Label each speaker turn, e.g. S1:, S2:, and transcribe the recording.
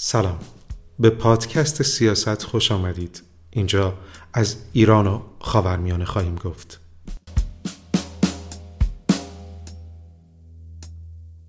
S1: سلام. به پادکست سیاست خوش آمدید. اینجا از ایران و خاورمیانه خواهیم گفت.